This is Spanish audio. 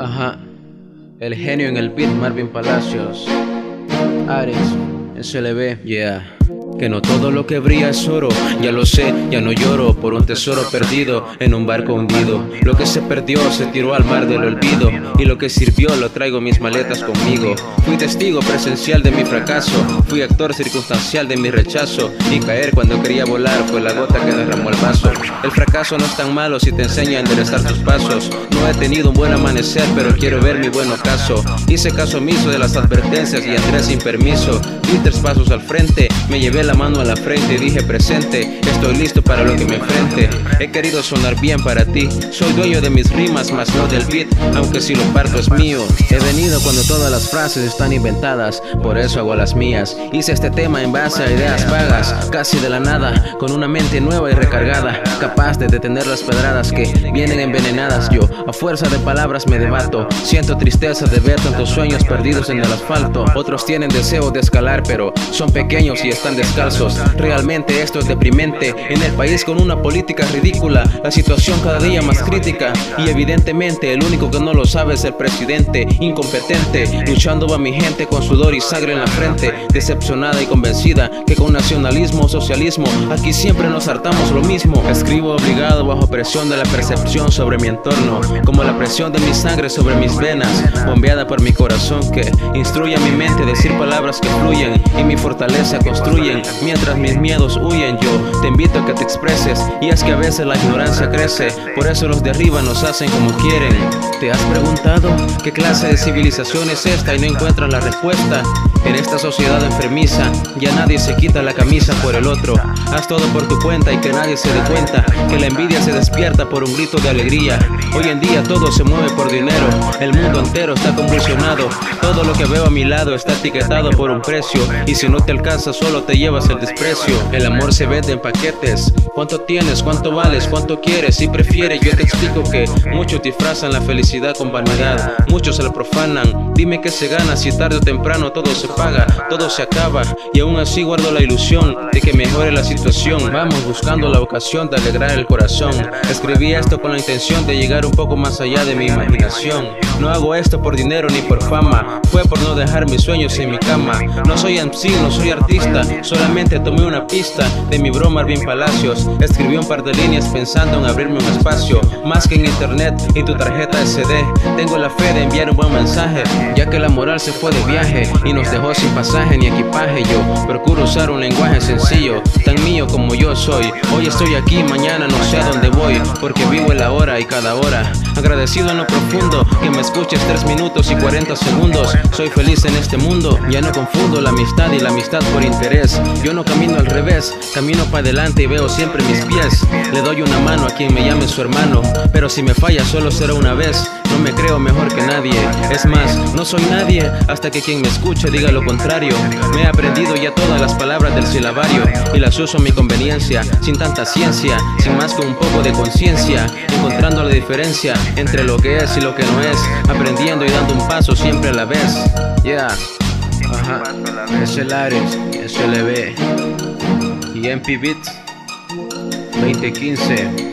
Ajá. El genio en el beat, Marvin Palacios. Ares, SLB, yeah. Que no todo lo que brilla es oro, ya lo sé, ya no lloro por un tesoro perdido en un barco hundido. Lo que se perdió se tiró al mar del olvido y lo que sirvió lo traigo mis maletas conmigo. Fui testigo presencial de mi fracaso, fui actor circunstancial de mi rechazo y caer cuando quería volar fue la gota que derramó el vaso. El fracaso no es tan malo si te enseña a enderezar tus pasos. No he tenido un buen amanecer, pero quiero ver mi buen ocaso. Hice caso omiso de las advertencias y entré sin permiso. Di tres pasos al frente, me llevé la mano a la frente y dije presente, estoy listo para lo que me enfrente. He querido sonar bien para ti, soy dueño de mis rimas, más no del beat, aunque si lo parto es mío. He venido cuando todas las frases están inventadas, por eso hago las mías. Hice este tema en base a ideas vagas, casi de la nada, con una mente nueva y recargada, capaz de detener las pedradas que vienen envenenadas. Yo, a fuerza de palabras me debato, siento tristeza de ver tantos sueños perdidos en el asfalto. Otros tienen deseo de escalar, pero son pequeños y están descalzos. Realmente esto es deprimente. En el país con una política ridícula, la situación cada día más crítica. Y evidentemente el único que no lo sabe es el presidente, incompetente. Luchando va mi gente con sudor y sangre en la frente. Decepcionada y convencida que con nacionalismo o socialismo aquí siempre nos hartamos lo mismo. Escribo obligado bajo presión de la percepción sobre mi entorno, como la presión de mi sangre sobre mis venas, bombeada por mi corazón que instruye a mi mente decir palabras que fluyen y mi fortaleza construyen Mientras mis miedos huyen yo te invito a que te expreses Y es que a veces la ignorancia crece Por eso los de arriba nos hacen como quieren ¿Te has preguntado qué clase de civilización es esta y no encuentras la respuesta? En esta sociedad enfermiza ya nadie se quita la camisa por el otro Haz todo por tu cuenta y que nadie se dé cuenta Que la envidia se despierta por un grito de alegría Hoy en día todo se mueve por dinero El mundo entero está convulsionado Todo lo que veo a mi lado está etiquetado por un precio Y si no te alcanza solo te llevas el desprecio. El amor se vende en paquetes. ¿Cuánto tienes? ¿Cuánto vales? ¿Cuánto quieres? Si prefieres, yo te explico que muchos disfrazan la felicidad con vanidad. Muchos se la profanan. Dime que se gana si tarde o temprano todo se todo se acaba. Y aún así guardo la ilusión de que mejore la situación. Vamos buscando la ocasión de alegrar el corazón. Escribí esto con la intención de llegar un poco más allá de mi imaginación. No hago esto por dinero ni por fama. Fue por no dejar mis sueños en mi cama. No soy MC, no soy artista. Solamente tomé una pista de mi bro Marvin Palacios. Escribí un par de líneas pensando en abrirme un espacio. Más que en internet y tu tarjeta SD. Tengo la fe de enviar un buen mensaje. Ya que la moral se fue de viaje y nos dejó sin pasaje ni equipaje. Yo procuro usar un lenguaje sencillo, tan mío como yo soy. Hoy estoy aquí, mañana no sé a dónde voy. Porque vivo en la hora y cada hora. Agradecido en lo profundo que me escuches 3 minutos y 40 segundos. Soy feliz en este mundo. Ya no confundo la amistad y la amistad por interés. Yo no camino al revés, camino para adelante y veo siempre mis pies. Le doy una mano a quien me llame su hermano, pero si me falla solo será una vez. No me creo mejor que nadie, es más, no soy nadie hasta que quien me escuche diga lo contrario. Me he aprendido ya todas las palabras del silabario y las uso a mi conveniencia, sin tanta ciencia, sin más que un poco de conciencia, encontrando la diferencia entre lo que es y lo que no es, aprendiendo y dando un paso siempre a la vez. Yeah. Ajá. Es el Ares, es el EB. Y MP Beat 2015.